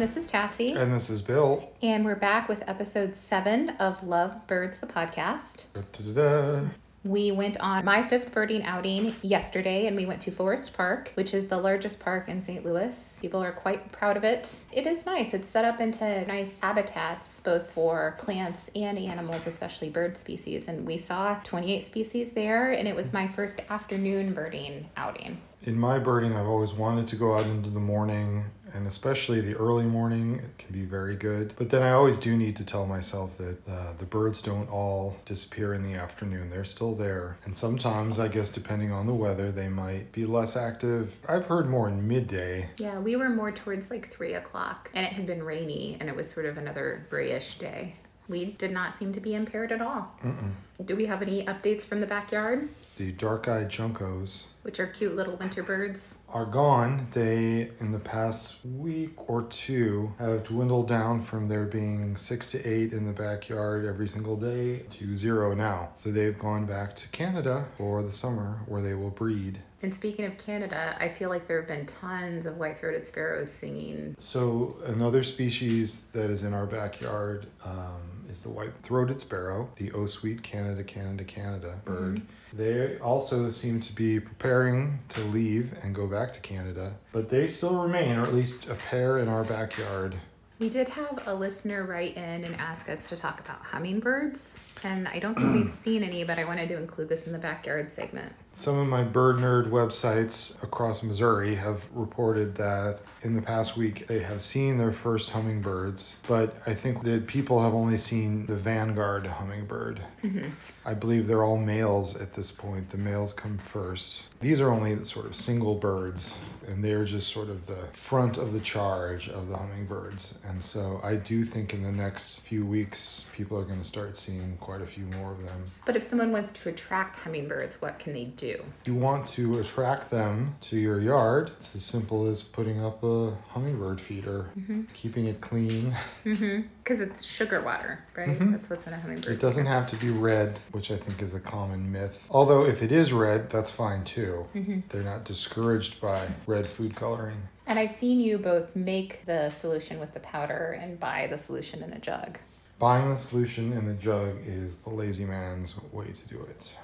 This is Tassy. And this is Bill. And we're back with episode seven of Love Birds, the podcast. Da-da-da. We went on my fifth birding outing yesterday and we went to Forest Park, which is the largest park in St. Louis. People are quite proud of it. It is nice. It's set up into nice habitats, both for plants and animals, especially bird species. And we saw 28 species there, and it was my first afternoon birding outing. In my birding, I've always wanted to go out into the morning, and especially the early morning, it can be very good. But then I always do need to tell myself that uh, the birds don't all disappear in the afternoon. They're still there. And sometimes, I guess, depending on the weather, they might be less active. I've heard more in midday. Yeah, we were more towards like three o'clock, and it had been rainy, and it was sort of another grayish day. We did not seem to be impaired at all. Mm-mm. Do we have any updates from the backyard? The dark eyed juncos which are cute little winter birds. are gone. They, in the past week or two, have dwindled down from there being six to eight in the backyard every single day to zero now. So they've gone back to Canada for the summer where they will breed. And speaking of Canada, I feel like there have been tons of white throated sparrows singing. So another species that is in our backyard um, is the white-throated sparrow, the O sweet Canada, Canada, Canada bird. Mm-hmm. They also seem to be preparing to leave and go back to Canada, but they still remain, or at least a pair in our backyard. We did have a listener write in and ask us to talk about hummingbirds, and I don't think we've seen any, but I wanted to include this in the backyard segment. Some of my bird nerd websites across Missouri have reported that in the past week they have seen their first hummingbirds, but I think that people have only seen the vanguard hummingbird. Mm-hmm. I believe they're all males at this point. The males come first. These are only the sort of single birds, and they're just sort of the front of the charge of the hummingbirds. And so I do think in the next few weeks, people are going to start seeing quite a few more of them. But if someone wants to attract hummingbirds, what can they do? You want to attract them to your yard, it's as simple as putting up a hummingbird feeder, keeping it clean. Mm-hmm. Because it's sugar water, right? Mhm. That's what's in a hummingbird. It doesn't have to be red, which I think is a common myth. Although, if it is red, that's fine too. Mhm. They're not discouraged by red food coloring. And I've seen you both make the solution with the powder and buy the solution in a jug. Buying the solution in the jug is the lazy man's way to do it.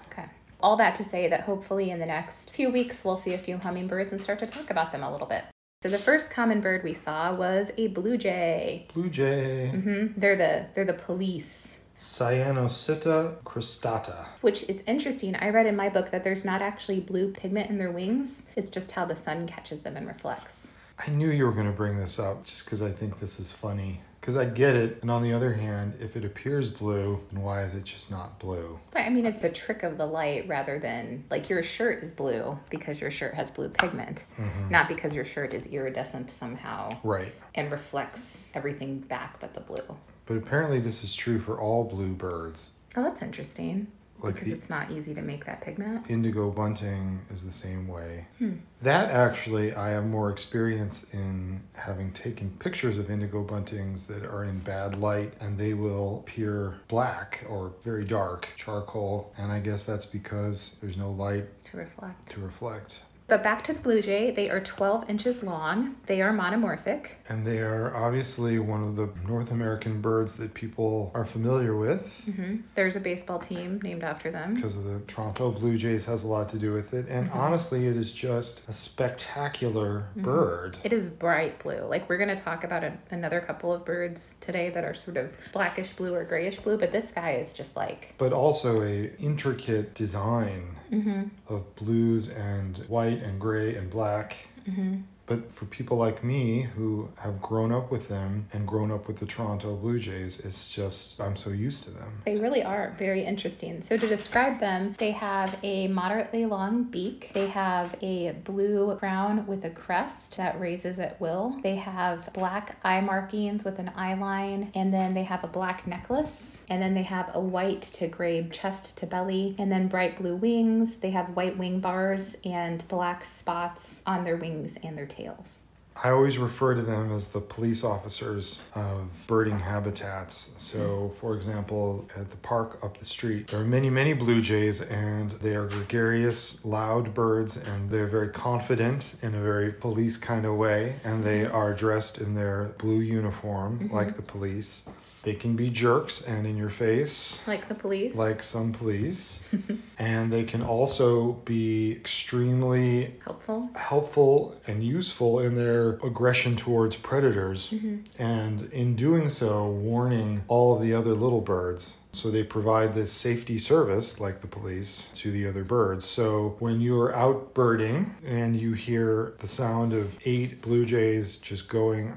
All that to say that hopefully in the next few weeks we'll see a few hummingbirds and start to talk about them a little bit. So the first common bird we saw was a blue jay. Blue jay, hmm They're the they're the police. Cyanocitta cristata. Which is interesting. I read in my book that there's not actually blue pigment in their wings. It's just how the sun catches them and reflects. I knew you were going to bring this up just because I think this is funny. Because I get it. And on the other hand, if it appears blue, then why is it just not blue? But I mean, it's a trick of the light rather than like your shirt is blue because your shirt has blue pigment, mm-hmm. not because your shirt is iridescent somehow Right. and reflects everything back but the blue. But apparently, this is true for all blue birds. Oh, that's interesting. Like because the it's not easy to make that pigment. indigo bunting is the same way. Hmm. That actually, I have more experience in having taken pictures of indigo buntings that are in bad light and they will appear black or very dark charcoal. And I guess that's because there's no light To reflect. to reflect. But back to the blue jay, they are 12 inches long. They are monomorphic. And they are obviously one of the North American birds that people are familiar with hmm There's a baseball team named after them. because of the Toronto Blue Jays has a lot to do with it. And mm-hmm. honestly, it is just a spectacular mm-hmm. bird. It is bright blue. Like we're going to talk about a, another couple of birds today that are sort of blackish blue or grayish blue, but this guy is just like But also a intricate design mm-hmm. of blues and white and gray and black. Mm-hmm. But for people like me who have grown up with them and grown up with the Toronto Blue Jays, it's just, I'm so used to them. They really are very interesting. So, to describe them, they have a moderately long beak. They have a blue crown with a crest that raises at will. They have black eye markings with an eye line, and then they have a black necklace. And then they have a white to gray chest to belly, and then bright blue wings. They have white wing bars and black spots on their wings and their tails. I always refer to them as the police officers of birding habitats. So, for example, at the park up the street, there are many, many blue jays, and they are gregarious, loud birds, and they're very confident in a very police kind of way, and they mm-hmm. are dressed in their blue uniform like mm-hmm. the police. They can be jerks and in your face, Like the police. like some police, and they can also be extremely helpful. helpful and useful in their aggression towards predators, mm-hmm. and in doing so, warning all of the other little birds. So they provide this safety service, like the police, to the other birds. So when you're out birding and you hear the sound of eight blue jays just going,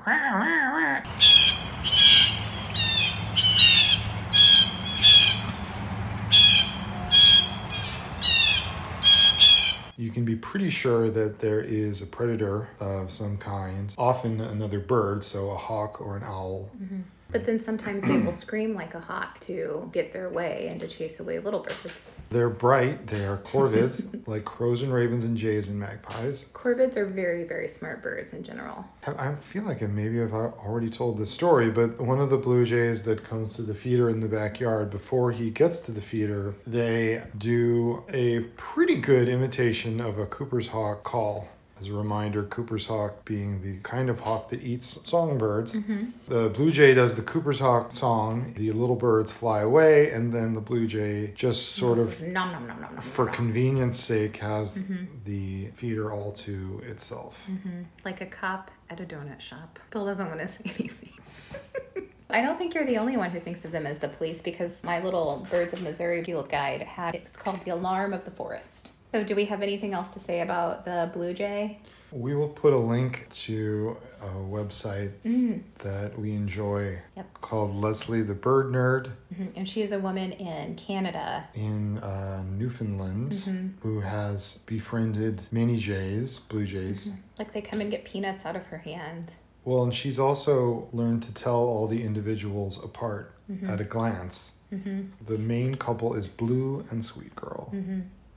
you can be pretty sure that there is a predator of some kind, often another bird, so a hawk or an owl. Mm-hmm. But then sometimes they will scream like a hawk to get their way and to chase away little birds. They're bright, they are corvids, like crows and ravens and jays and magpies. Corvids are very, very smart birds in general. I I feel like maybe I've already told this story, but one of the blue jays that comes to the feeder in the backyard, before he gets to the feeder, they do a pretty good imitation of a Cooper's hawk call. As a reminder, Cooper's hawk being the kind of hawk that eats songbirds. Mm-hmm. The blue jay does the Cooper's hawk song, the little birds fly away, and then the blue jay just sort of Nom nom nom nom for nom. convenience sake has mm-hmm. the feeder all to itself mm-hmm. like a cop at a donut shop. Bill doesn't want to say anything. I don't think you're the only one who thinks of them as the police because my little Birds of Missouri field guide had it's called the Alarm of the Forest. So, do we have anything else to say about the blue jay? we will put a link to a website mm. that we enjoy Yep. called Lesley the bird nerd Mhm. And she is a woman in Canada. in uh, newfoundland mm-hmm. who has befriended many jays blue jays mm-hmm. Like they come and get peanuts out of her hand. well and she's also learned to tell all the individuals apart mm-hmm. at a glance the main couple is blue and sweet girl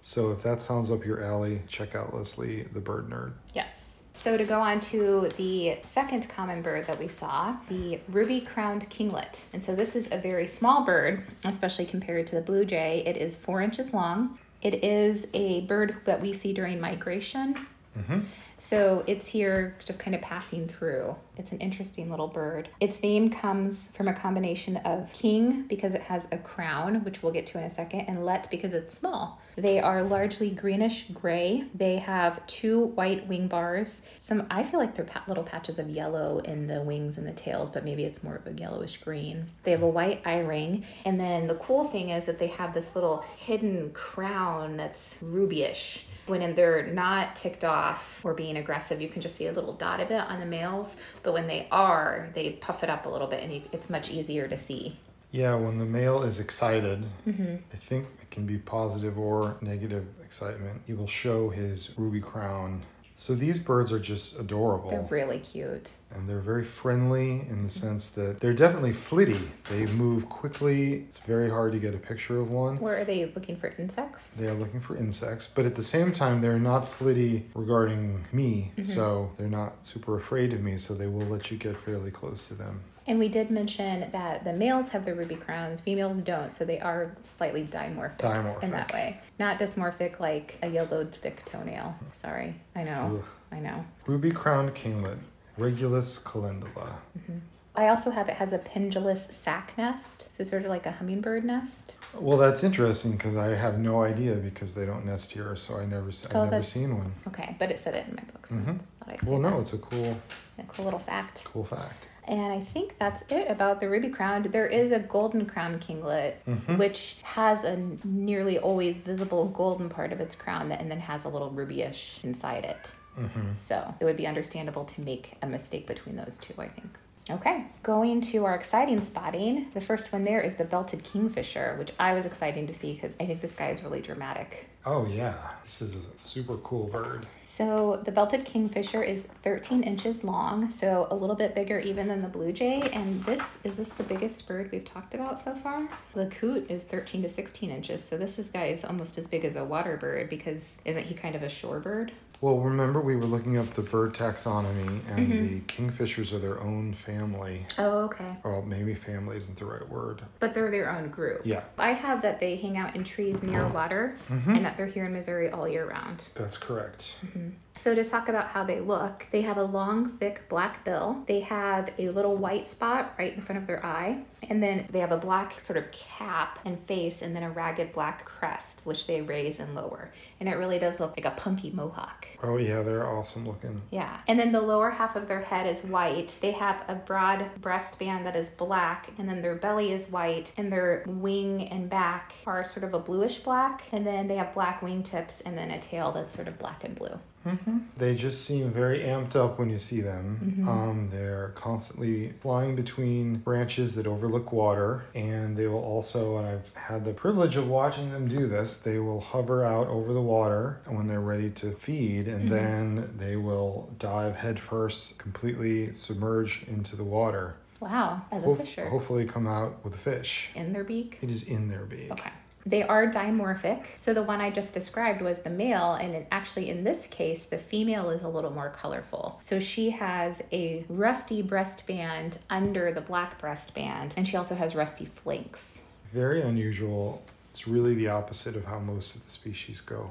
so if that sounds up your alley check out Lesley the bird nerd Yes. So to go on to the second common bird that we saw, the ruby crowned kinglet. And so this is a very small bird, especially compared to the blue jay. It is four inches long. It is a bird that we see during migration. Mm-hmm. So it's here just kind of passing through. It's an interesting little bird. Its name comes from a combination of king because it has a crown, which we'll get to in a second, and let because it's small. They are largely greenish gray. They have two white wing bars. Some I feel like they're little patches of yellow in the wings and the tails, but maybe it's more of a yellowish green. They have a white eye ring, and then the cool thing is that they have this little hidden crown that's rubyish. When they're not ticked off or being aggressive, you can just see a little dot of it on the males. But when they are, they puff it up a little bit and it's much easier to see. Yeah, when the male is excited, mm-hmm. I think it can be positive or negative excitement. He will show his ruby crown. So these birds are just adorable. They're really cute. and they're very friendly in the sense that they're definitely flitty. They move quickly. It's very hard to get a picture of one. Where are they looking for insects? They are looking for insects, but at the same time, they're not flitty regarding me. Mm-hmm. So they're not super afraid of me, so they will let you get fairly close to them. And we did mention that the males have the ruby crowns, females don't, so they are slightly dimorphic, Dimorphic. in that way. Not dysmorphic like a yellowed thick toenail. Sorry, I know, Ugh. I know. Ruby crowned kinglet, Regulus calendula. Mm-hmm. I also have it has a pendulous sac nest, so sort of like a hummingbird nest. Well, that's interesting because I have no idea because they don't nest here, so I never, I've Oh, never seen one. Okay, but it said it in my book, so I mm-hmm. just thought I'd Well, no, that. it's a cool, a cool little fact. cool fact. And I think that's it about the ruby crowned. There is a golden crown kinglet, mm-hmm. which has a nearly always visible golden part of its crown that, and then has a little rubyish inside it. Mm-hmm. So it would be understandable to make a mistake between those two, I think. Okay, going to our exciting spotting. The first one there is the belted kingfisher, which I was exciting to see because I think this guy is really dramatic. Oh, yeah. This is a super cool bird. So the belted kingfisher is 13 inches long, so a little bit bigger even than the blue jay. And this is this the biggest bird we've talked about so far? The coot is 13 to 16 inches, so this is guy is almost as big as a water bird because isn't he kind of a shorebird? Well, remember we were looking up the bird taxonomy, and the mm-hmm. kingfishers are their own family. Oh, okay. Well, maybe family isn't the right word. But they're their own group. Yeah, I have that they hang out in trees near oh. water mm-hmm. and that they're here in Missouri all year round. that's correct. Mm-hmm. So, to talk about how they look, they have a long, thick black bill. They have a little white spot right in front of their eye. And then they have a black sort of cap and face, and then a ragged black crest, which they raise and lower. And it really does look like a punky mohawk. Oh yeah, they're awesome looking. Yeah. And then the lower half of their head is white. They have a broad breastband that is black, and then their belly is white, and their wing and back are sort of a bluish black. And then they have black wingtips and then a tail that's sort of black and blue. Mm-hmm. They just seem very amped up when you see them. Mm-hmm. Um, they're constantly flying between branches that overlook water, and they will also, and I've had the privilege of watching them do this, they will hover out over the water when they're ready to feed, and mm-hmm. then they will dive headfirst, completely submerge into the water. Wow, as a fisher. hopefully, come out with a fish. in their beak. It is in their beak. Okay. They are dimorphic. So the one I just described was the male, and it, actually in this case, the female is a little more colorful. So she has a rusty breastband under the black breastband, and she also has rusty flanks. Very unusual. It's really the opposite of how most of the species go.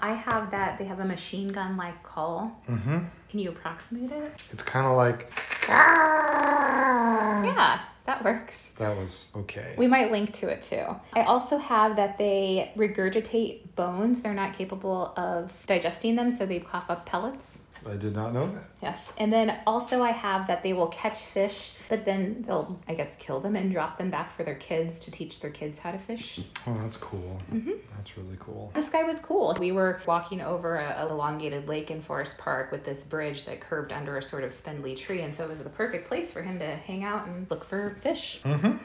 I have that, they have a machine gun like call. Mm-hmm. Can you approximate it? It's kind of like Yeah, that works. that was okay. We might link to it too. I also have that they regurgitate bones. They're not capable of digesting them, so they cough up pellets. I did not know that. Yes. And then also I have that they will catch fish, but then they'll, I guess, kill them and drop them back for their kids to teach their kids how to fish. Oh, that's cool. That's really cool. This guy was cool. We were walking over a, a elongated lake in Forest Park with this bridge that curved under a sort of spindly tree, and so it was the perfect place for him to hang out and look for fish. Mm-hmm. Do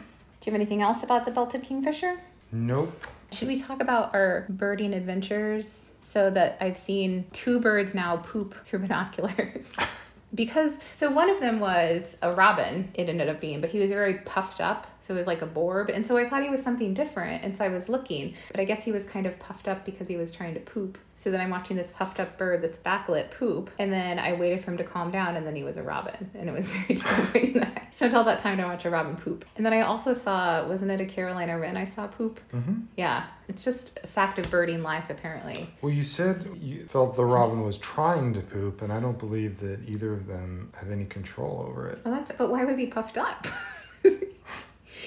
you have anything else about the belted kingfisher? Nope. Should we talk about our birding adventures? So that I've seen two birds now poop through binoculars. because, so one of them was a robin, it ended up being, but he was very puffed up. So it was like a borb. And so I thought he was something different. And so I was looking, but I guess he was kind of puffed up because he was trying to poop. So then I'm watching this puffed up bird that's backlit poop. And then I waited for him to calm down, and then he was a robin. And it was very disappointing that I spent all that time to watch a robin poop. And then I also saw, wasn't it a Carolina wren I saw poop? Mm-hmm. Yeah, it's just a fact of birding life, apparently. Well, you said you felt the robin was trying to poop, and I don't believe that either of them have any control over it. Well, that's but why was he puffed up?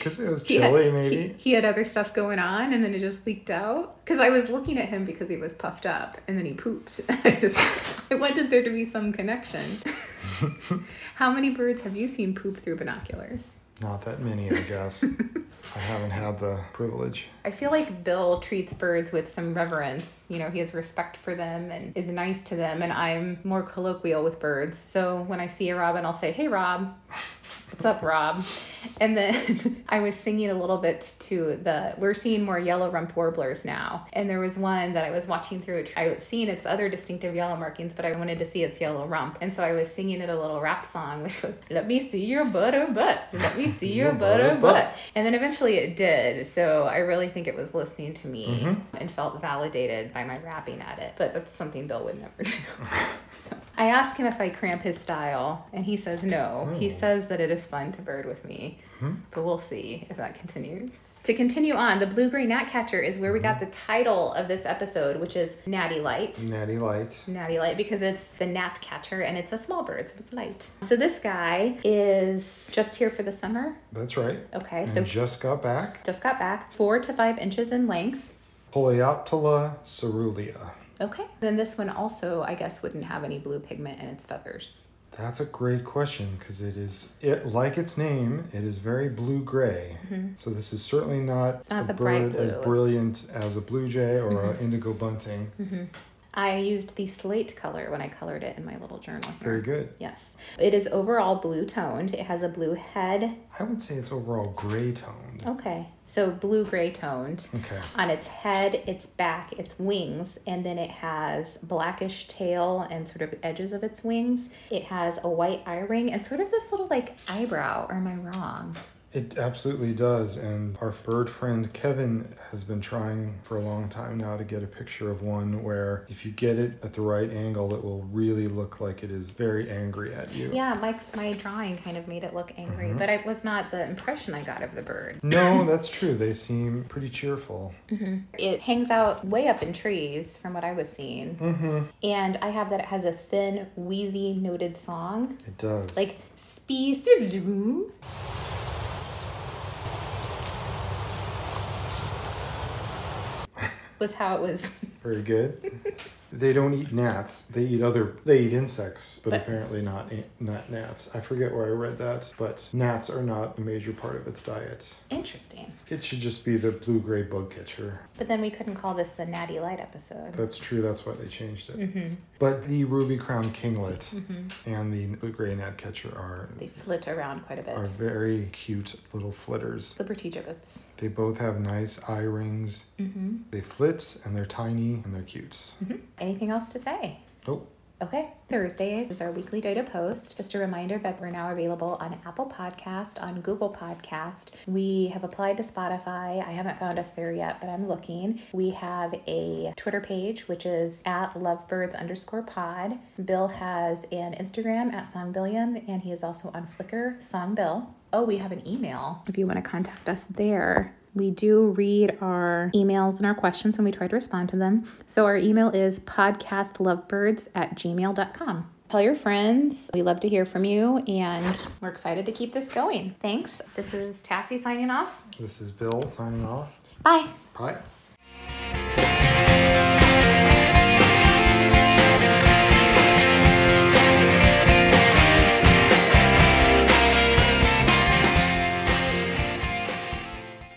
Because it was He had- chilly, he- He, had other stuff going on, and then it just leaked out. Because I was looking at him because he was puffed up, and then he pooped. I just I wanted there to be some connection. How many birds have you seen poop through binoculars? Not that many, I guess. I haven't had the privilege. I feel like Bill treats birds with some reverence. You know, he has respect for them and is nice to them, and I'm more colloquial with birds. So when I see a robin, I'll say, Hey, Rob. What's up, Rob? And then I was singing a little bit to the, we're seeing more yellow rump warblers now. And there was one that I was watching through, I was seeing its other distinctive yellow markings, but I wanted to see its yellow rump. And so I was singing it a little rap song, which was, Let me see your butter butt. Let me see your Your butter butter butt." butt. And then eventually it did. So I really think it was listening to me Mhm. and felt validated by my rapping at it. But that's something Bill would never do. so I ask him if I cramp his style, and he says no. He Oh. says that it is fun to bird with me, Hmm? but we'll see if that continues. To continue on, the blue gray gnatcatcher is where we got the title of this episode, which is Natty Light. Natty light. Natty light because it's the gnat catcher and it's a small bird, so it's light. So this guy is just here for the summer. That's right. Okay, so just got back. just got back, four to five inches in length. Polioptila caerulea. Okay. Then this one also, I guess, wouldn't have any blue pigment in its feathers. That's a great question because it is it like its name. It is very blue gray. So this is certainly not, Mm-hmm. Not a the bright bird as brilliant as a blue jay or Mhm. an indigo bunting. I used the slate color when I colored it in my little journal here. Very good. Yes. It is overall blue toned. It has a blue head. I would say it's overall gray toned. Okay. So blue gray toned. Okay. On its head, its back, its wings, and then it has blackish tail and sort of edges of its wings. It has a white eye ring and sort of this little like eyebrow, or am I wrong? It absolutely does. And our bird friend Kevin has been trying for a long time now to get a picture of one where if you get it at the right angle, it will really look like it is very angry at you. Yeah, my, my drawing kind of made it look angry, Mm-hmm. but it was not the impression I got of the bird. No, that's true. They seem pretty cheerful. It hangs out way up in trees from what I was seeing. Mm-hmm. And I have that it has a thin, wheezy, noted song. It does. Like, species was how it was. very good. they don't eat gnats. They eat other. They eat insects, but, But- apparently not not gnats. I forget where I read that, but gnats are not a major part of its diet. Interesting. It should just be the blue gray bug catcher. But then we couldn't call this the Natty Light episode. That's true. That's why they changed it. Mm-hmm. But the ruby crown kinglet and the blue gray gnatcatcher are They flit around quite a bit. are very cute little flitters. Liberty gibbets. They both have nice eye rings. Mm-hmm. They flit and they're tiny and they're cute. Anything else to say? Nope. Okay. Thursday is our weekly data post. Just a reminder that we're now available on Apple Podcast, on Google Podcast. We have applied to Spotify. I haven't found us there yet, but I'm looking. We have a Twitter page, which is at lovebirds underscore pod. Bill has an Instagram at Songbilliam, and he is also on Flickr, Songbill. Oh, we have an email if you want to contact us there. We do read our emails and our questions and we try to respond to them. So our email is podcastlovebirds at gmail.com. Tell your friends. We love to hear from you and we're excited to keep this going. Thanks. This is Tassy signing off. This is Bill signing off. Bye. Bye.